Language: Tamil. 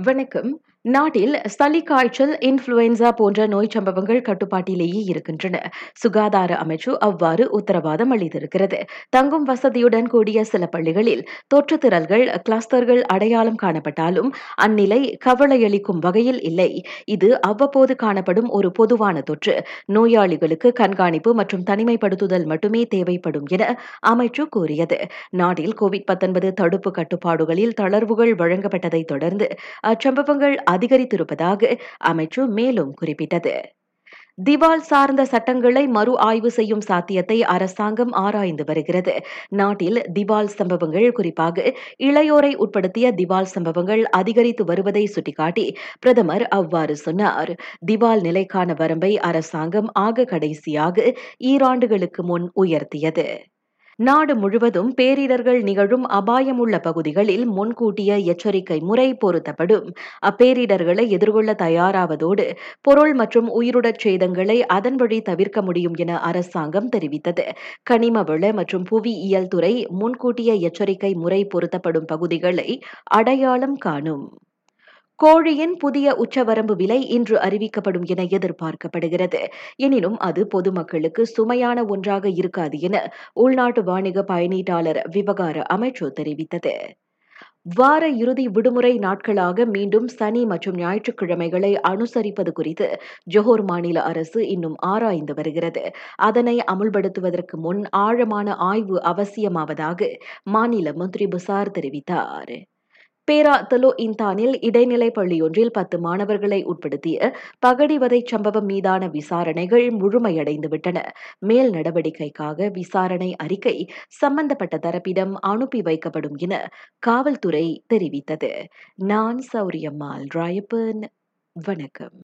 வணக்கம். நாட்டில் சளி காய்ச்சல் இன்ஃப்ளூயன்சா போன்ற நோய் சம்பவங்கள் கட்டுப்பாட்டிலேயே இருக்கின்றன. சுகாதார அமைச்சு அவ்வாறு உத்தரவாதம் அளித்திருக்கிறது. தங்கும் வசதியுடன் கூடிய சில பள்ளிகளில் தொற்று திரள்கள் கிளஸ்டர்கள் அடையாளம் காணப்பட்டாலும் அந்நிலை கவலையளிக்கும் வகையில் இல்லை. இது அவ்வப்போது காணப்படும் ஒரு பொதுவான தொற்று. நோயாளிகளுக்கு கண்காணிப்பு மற்றும் தனிமைப்படுத்துதல் மட்டுமே தேவைப்படும் என அமைச்சு கூறியது. நாட்டில் கோவிட் தடுப்பு கட்டுப்பாடுகளில் தளர்வுகள் வழங்கப்பட்டதை தொடர்ந்து அச்சம்பவங்கள் அதிகரித்திருப்பதாக அமைச்சு மேலும் குறிப்பிட்டது. திவால் சார்ந்த சட்டங்களை மறு ஆய்வு செய்யும் சாத்தியத்தை அரசாங்கம் ஆராய்ந்து வருகிறது. நாட்டில் திவால் சம்பவங்கள் குறிப்பாக இளையோரை உட்படுத்திய திவால் சம்பவங்கள் அதிகரித்து வருவதை சுட்டிக்காட்டி பிரதமர் அவ்வாறு சொன்னார். திவால் நிலைக்கான வரம்பை அரசாங்கம் ஆக கடைசியாக ஈராண்டுகளுக்கு முன் உயர்த்தியது. நாடு முழுவதும் பேரிடர்கள் நிகழும் அபாயமுள்ள பகுதிகளில் முன்கூட்டிய எச்சரிக்கை முறை பொருத்தப்படும். அப்பேரிடர்களை எதிர்கொள்ள தயாராவதோடு பொருள் மற்றும் உயிருடச் சேதங்களை அதன் வழி தவிர்க்க முடியும் என அரசாங்கம் தெரிவித்தது. கனிம வள மற்றும் புவியியல் துறை முன்கூட்டிய எச்சரிக்கை முறை பொருத்தப்படும் பகுதிகளை அடையாளம் காணும். கோழியின் புதிய உச்சவரம்பு விலை இன்று அறிவிக்கப்படும் என எதிர்பார்க்கப்படுகிறது. எனினும் அது பொதுமக்களுக்கு சுமையான ஒன்றாக இருக்காது என உள்நாட்டு வாணிக பயணீட்டாளர் விவகார அமைச்சு தெரிவித்தது. வார இறுதி விடுமுறை நாட்களாக மீண்டும் சனி மற்றும் ஞாயிற்றுக்கிழமைகளை அனுசரிப்பது குறித்து ஜோஹர் மாநில அரசு இன்னும் ஆராய்ந்து வருகிறது. அதனை அமுல்படுத்துவதற்கு முன் ஆழமான ஆய்வு அவசியமாவதாக மாநில மந்திரி புசார் தெரிவித்தார். பேரா தலோ இந்தானில் இடைநிலை பள்ளியொன்றில் பத்து மாணவர்களை உட்படுத்திய பகடிவதை சம்பவம் மீதான விசாரணைகள் முழுமையடைந்துவிட்டன. மேல் நடவடிக்கைக்காக விசாரணை அறிக்கை சம்பந்தப்பட்ட தரப்பிடம் அனுப்பி வைக்கப்படும் என காவல்துறை தெரிவித்தது. நான் சௌரியம்மாள் ராயப்பன். வணக்கம்.